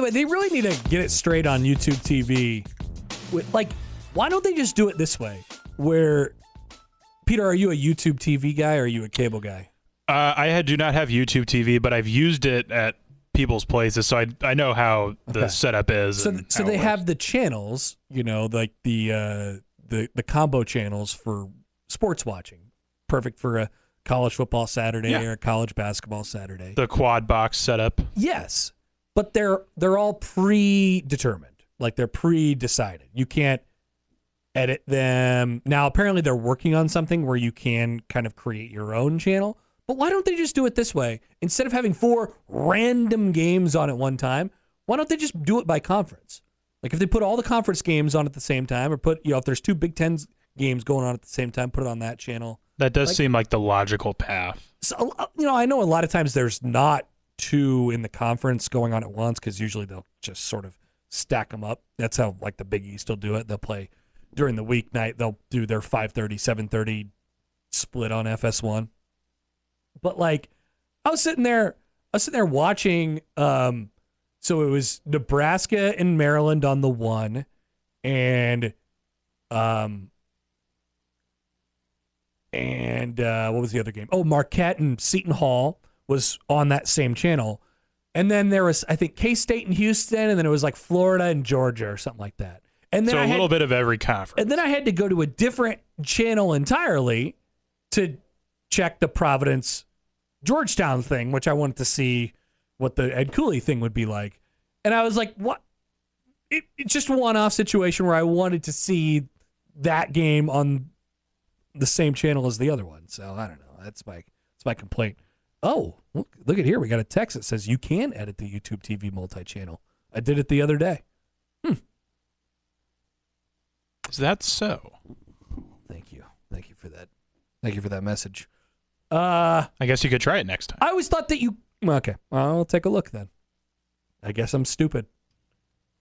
the way, they really need to get it straight on YouTube TV. With, like, why don't they just do it this way? Where, Peter, are you a YouTube TV guy or are you a cable guy? Uh, I do not have YouTube TV, but I've used it at people's places, so I I know how the Okay. setup is. So, so they have the channels, you know, like the uh, the the combo channels for sports watching, perfect for a college football Saturday Yeah. or a college basketball Saturday. the quad box setup. Yes, but they're they're all predetermined. Like they're pre-decided. You can't edit them. Now apparently they're working on something where you can kind of create your own channel. But why don't they just do it this way? Instead of having four random games on at one time, why don't they just do it by conference? Like if they put all the conference games on at the same time or put, you know, if there's two Big 10 games going on at the same time, put it on that channel That does Like- seem like the logical path. so uh, you know, I know a lot of times there's not two in the conference going on at once because usually they'll just sort of stack them up. That's how like the Big East will do it. They'll play during the weeknight. They'll do their 5:30, 7:30 split on FS1. But like, I was sitting there, I was sitting there watching. Um, so it was Nebraska and Maryland on the one, and um, and uh, what was the other game? Oh, Marquette and Seton Hall was on that same channel. And then there was, I think, K State and Houston, and then it was like Florida and Georgia or something like that. And then So a had, little bit of every conference. and then I had to go to a different channel entirely to check the Providence Georgetown thing, which I wanted to see what the Ed Cooley thing would be like. And I was like, what? It, it's just a one off situation where I wanted to see that game on the same channel as the other one. So I don't know. That's my that's my complaint. Oh, look, look at here. We got a text that says you can edit the YouTube TV multi channel. I did it the other day. Is that so? Thank you. Thank you for that. Thank you for that message. Uh I guess you could try it next time. I always thought that you Okay, I'll take a look then. I guess I'm stupid.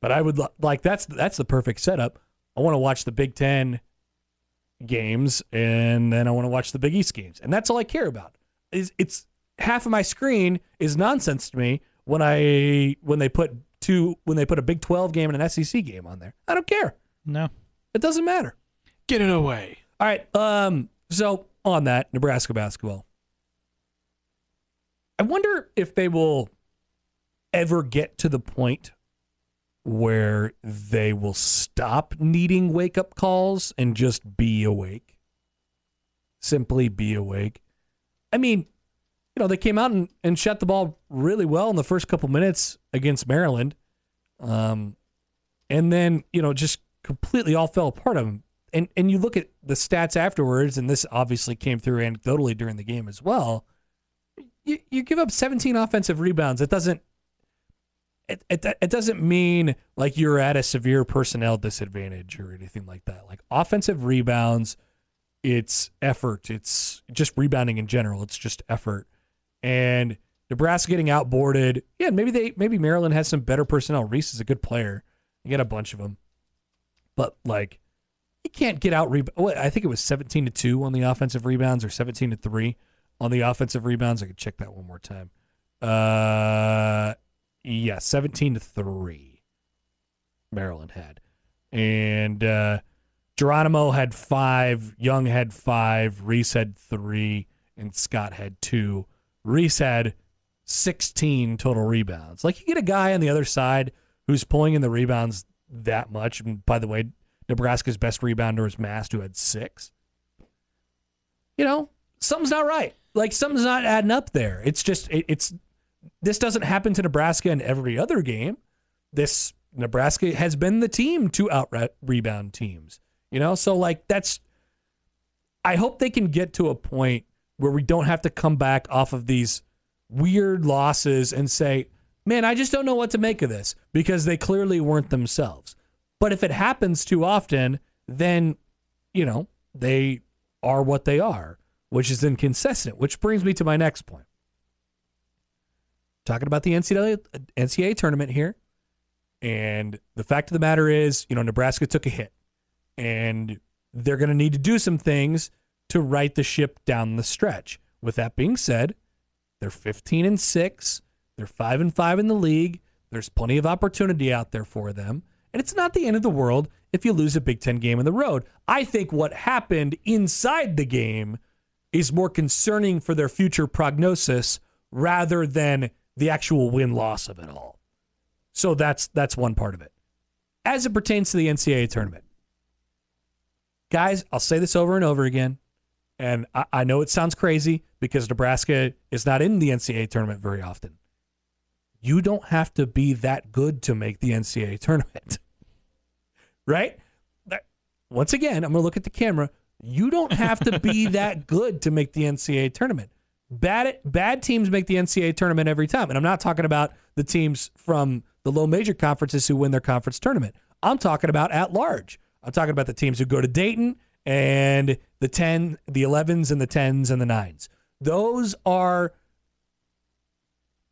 But I would li- like that's that's the perfect setup. I want to watch the Big 10 games and then I want to watch the Big East games. And that's all I care about. Is it's half of my screen is nonsense to me when I when they put two when they put a Big 12 game and an SEC game on there. I don't care. No. It doesn't matter. Get it away. All right. Um. So on that Nebraska basketball, I wonder if they will ever get to the point where they will stop needing wake up calls and just be awake. Simply be awake. I mean, you know, they came out and, and shot the ball really well in the first couple minutes against Maryland. Um, and then, you know, just completely all fell apart on them. And and you look at the stats afterwards, and this obviously came through anecdotally during the game as well. You you give up 17 offensive rebounds. It doesn't it, it, it doesn't mean like you're at a severe personnel disadvantage or anything like that. Like offensive rebounds, it's effort. It's just rebounding in general. It's just effort. And Nebraska getting outboarded. Yeah, maybe they maybe Maryland has some better personnel. Reese is a good player. You get a bunch of them, but like you can't get out. What, I think it was seventeen to two on the offensive rebounds, or seventeen to three on the offensive rebounds. I could check that one more time. Uh, yeah, seventeen to three. Maryland had, and uh, Geronimo had five. Young had five. Reese had three, and Scott had two. Reese had 16 total rebounds. Like you get a guy on the other side who's pulling in the rebounds that much. And by the way, Nebraska's best rebounder is Mast, who had six. You know, something's not right. Like something's not adding up there. It's just it, it's this doesn't happen to Nebraska in every other game. This Nebraska has been the team to out rebound teams. You know, so like that's. I hope they can get to a point where we don't have to come back off of these weird losses and say, man, I just don't know what to make of this because they clearly weren't themselves. But if it happens too often, then, you know, they are what they are, which is inconsistent, which brings me to my next point. Talking about the NCAA, NCAA tournament here. And the fact of the matter is, you know, Nebraska took a hit and they're going to need to do some things to right the ship down the stretch. With that being said, they're 15 and 6. They're 5 and 5 in the league. There's plenty of opportunity out there for them. And it's not the end of the world if you lose a Big Ten game on the road. I think what happened inside the game is more concerning for their future prognosis rather than the actual win loss of it all. So that's that's one part of it. As it pertains to the NCAA tournament, guys, I'll say this over and over again, and I, I know it sounds crazy because Nebraska is not in the NCAA tournament very often. You don't have to be that good to make the NCAA tournament, right? Once again, I'm going to look at the camera. You don't have to be that good to make the NCAA tournament. Bad bad teams make the NCAA tournament every time, and I'm not talking about the teams from the low major conferences who win their conference tournament. I'm talking about at large. I'm talking about the teams who go to Dayton and the 10, the 11s and the 10s and the 9s. Those are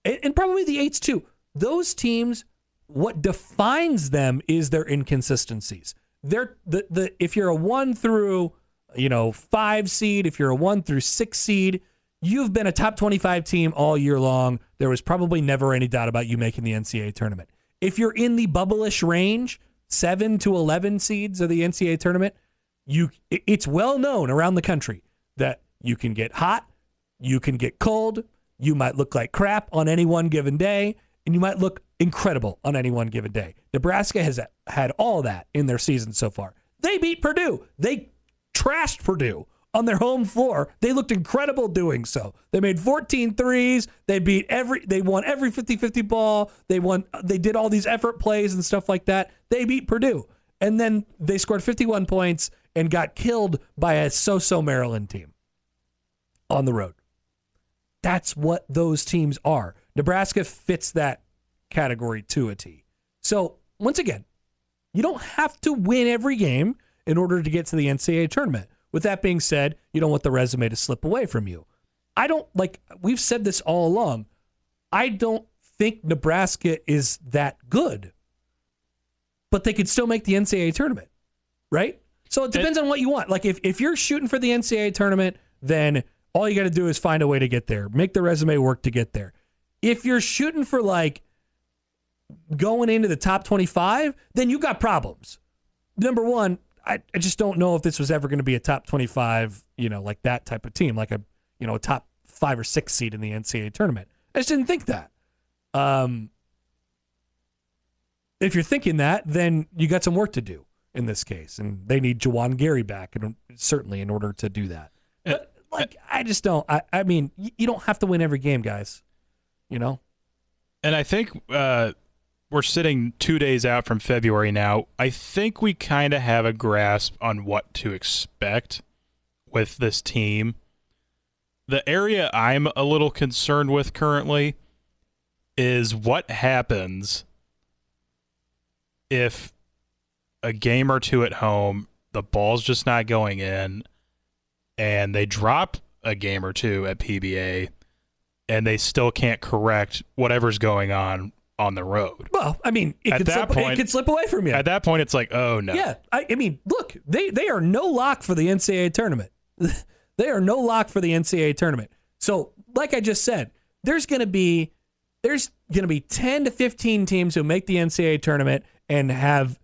and probably the 8s too. Those teams what defines them is their inconsistencies. They're the, the if you're a 1 through, you know, 5 seed, if you're a 1 through 6 seed, you've been a top 25 team all year long. There was probably never any doubt about you making the NCAA tournament. If you're in the bubblish range, 7 to 11 seeds of the NCAA tournament, you it's well known around the country that you can get hot, you can get cold, you might look like crap on any one given day, and you might look incredible on any one given day. Nebraska has had all that in their season so far. They beat Purdue. They trashed Purdue on their home floor. They looked incredible doing so. They made 14 threes. They beat every they won every 50-50 ball. They won they did all these effort plays and stuff like that. They beat Purdue. And then they scored 51 points and got killed by a so-so Maryland team on the road. That's what those teams are. Nebraska fits that category to a T. So, once again, you don't have to win every game in order to get to the NCAA tournament. With that being said, you don't want the resume to slip away from you. I don't like, we've said this all along. I don't think Nebraska is that good, but they could still make the NCAA tournament, right? So it depends on what you want. Like if, if you're shooting for the NCAA tournament, then all you got to do is find a way to get there, make the resume work to get there. If you're shooting for like going into the top 25, then you got problems. Number one, I, I just don't know if this was ever going to be a top 25, you know, like that type of team, like a, you know, a top five or six seed in the NCAA tournament. I just didn't think that. Um, if you're thinking that, then you got some work to do in this case, and they need Juwan Gary back, and certainly in order to do that. But like, I just don't. I, I mean, you don't have to win every game, guys. You know. And I think uh, we're sitting two days out from February now. I think we kind of have a grasp on what to expect with this team. The area I'm a little concerned with currently is what happens if a game or two at home, the ball's just not going in, and they drop a game or two at PBA, and they still can't correct whatever's going on on the road. Well, I mean, it, At could, that slip, point- it could slip away from you. At that point, it's like, oh no. Yeah, I, I mean, look, they they are no lock for the NCAA tournament. they are no lock for the NCAA tournament. So, like I just said, there's going to be there's going to be 10 to 15 teams who make the NCAA tournament and have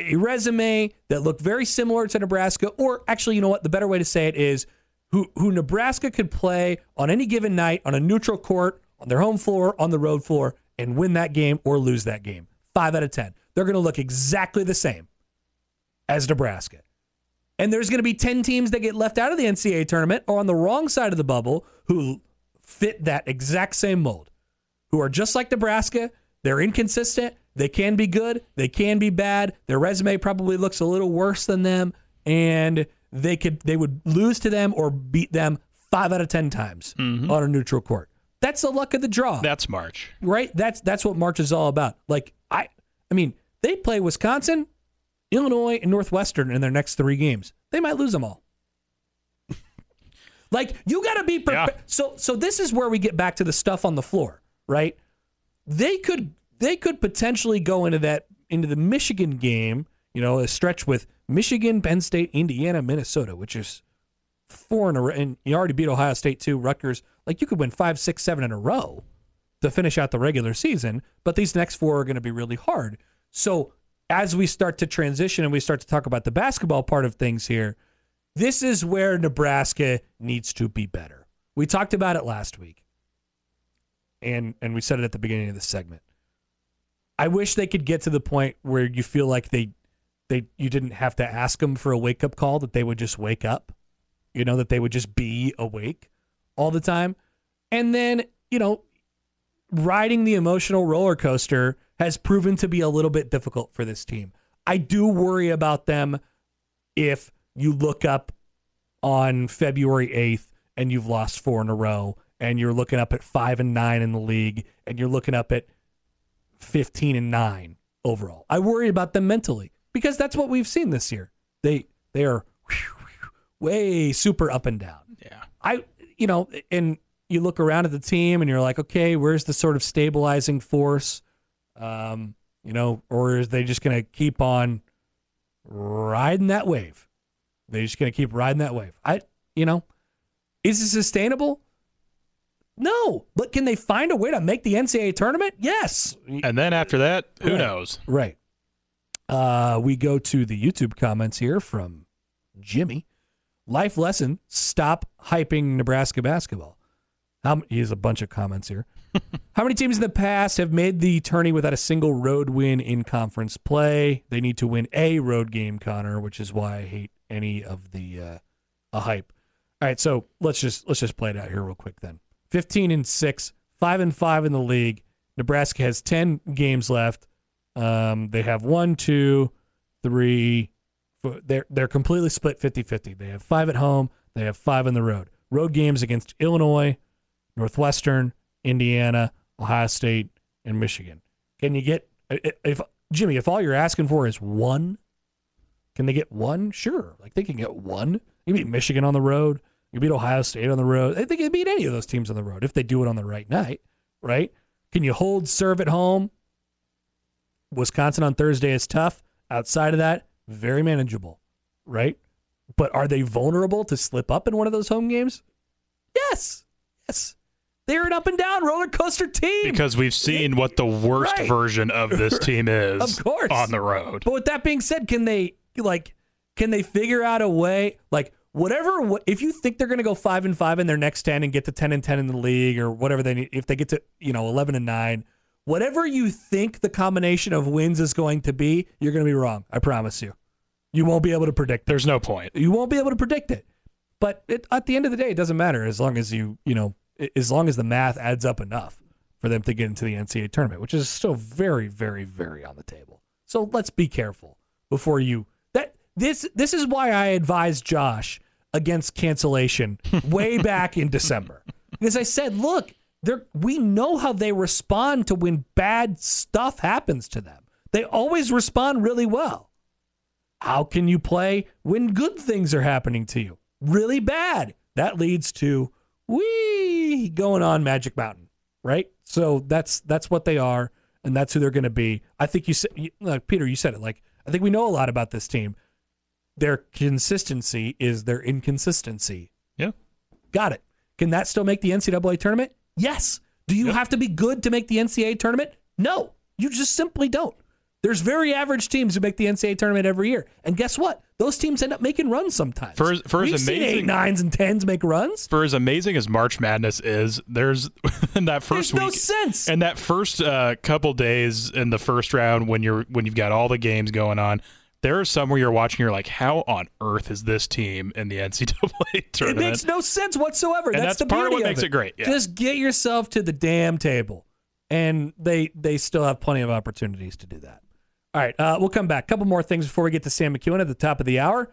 a resume that looked very similar to Nebraska or actually, you know what, the better way to say it is who who Nebraska could play on any given night on a neutral court, on their home floor, on the road floor and win that game or lose that game. 5 out of 10. They're going to look exactly the same as Nebraska. And there's going to be 10 teams that get left out of the NCAA tournament or on the wrong side of the bubble who fit that exact same mold, who are just like Nebraska. They're inconsistent. They can be good. They can be bad. Their resume probably looks a little worse than them, and they could they would lose to them or beat them five out of ten times mm-hmm. on a neutral court. That's the luck of the draw That's March. right? That's that's what March is all about. Like I, I mean, they play Wisconsin, Illinois, and Northwestern in their next three games. They might lose them all. like you got to be prepared. Yeah. So so this is where we get back to the stuff on the floor, right? They could they could potentially go into that into the Michigan game, you know, a stretch with Michigan, Penn State, Indiana, Minnesota, which is four in a row, and you already beat Ohio State too, Rutgers. Like you could win five, six, seven in a row to finish out the regular season, but these next four are going to be really hard. So as we start to transition and we start to talk about the basketball part of things here, this is where Nebraska needs to be better. We talked about it last week. And and we said it at the beginning of the segment. I wish they could get to the point where you feel like they they you didn't have to ask them for a wake up call that they would just wake up. You know that they would just be awake all the time. And then, you know, riding the emotional roller coaster has proven to be a little bit difficult for this team. I do worry about them if you look up on February 8th and you've lost four in a row and you're looking up at 5 and 9 in the league and you're looking up at 15 and 9 overall. I worry about them mentally because that's what we've seen this year. They they are way super up and down. Yeah. I you know, and you look around at the team and you're like, okay, where's the sort of stabilizing force? Um, you know, or is they just going to keep on riding that wave? They're just going to keep riding that wave. I, you know, is it sustainable? No, but can they find a way to make the NCAA tournament? Yes. And then after that, who Right. knows? Right. Uh, we go to the YouTube comments here from Jimmy. Life lesson: Stop hyping Nebraska basketball. How he has a bunch of comments here. How many teams in the past have made the tourney without a single road win in conference play? They need to win a road game, Connor, which is why I hate any of the uh, a hype. All right, so let's just let's just play it out here real quick then. 15 and 6, 5 and 5 in the league. Nebraska has 10 games left. Um, they have one, two, three. four, They're they're completely split 50-50. They have five at home. They have five on the road. Road games against Illinois, Northwestern, Indiana, Ohio State, and Michigan. Can you get if Jimmy? If all you're asking for is one, can they get one? Sure, like they can get one. You beat Michigan on the road. You beat Ohio State on the road. I think they can beat any of those teams on the road if they do it on the right night, right? Can you hold serve at home? Wisconsin on Thursday is tough. Outside of that, very manageable, right? But are they vulnerable to slip up in one of those home games? Yes. Yes. They're an up and down roller coaster team. Because we've seen what the worst Right. version of this team is Of course. on the road. But with that being said, can they like can they figure out a way like whatever what if you think they're going to go 5 and 5 in their next 10 and get to 10 and 10 in the league or whatever they need if they get to, you know, 11 and 9, whatever you think the combination of wins is going to be, you're going to be wrong. I promise you. You won't be able to predict it. There's no point. You won't be able to predict it. But it, at the end of the day, it doesn't matter as long as you, you know, as long as the math adds up enough for them to get into the NCAA tournament, which is still very, very, very on the table. So let's be careful before you. This this is why I advised Josh against cancellation way back in December because I said, look, we know how they respond to when bad stuff happens to them. They always respond really well. How can you play when good things are happening to you? Really bad. That leads to we going on Magic Mountain, right? So that's that's what they are, and that's who they're going to be. I think you said, like Peter, you said it. Like I think we know a lot about this team. Their consistency is their inconsistency. Yeah. Got it. Can that still make the NCAA tournament? Yes. Do you have to be good to make the NCAA tournament? No, you just simply don't. There's very average teams who make the NCAA tournament every year, and guess what? Those teams end up making runs sometimes. For as- for as We've seen amazing- eight, nines, and tens make runs. For as amazing as March Madness is, there's in that first There's no sense. and that first uh, couple days in the first round when you're when you've got all the games going on. There are some where you're watching, you're like, how on earth is this team in the NCAA tournament? It makes no sense whatsoever. And that's, that's the part of beauty what makes it great, yeah. Just get yourself to the damn table, and they they still have plenty of opportunities to do that. All right, uh, we'll come back. A couple more things before we get to Sam McKewon at the top of the hour.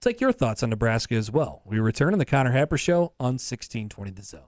Take your thoughts on Nebraska as well. We return in the Connor Happer Show on 1620 The Zone.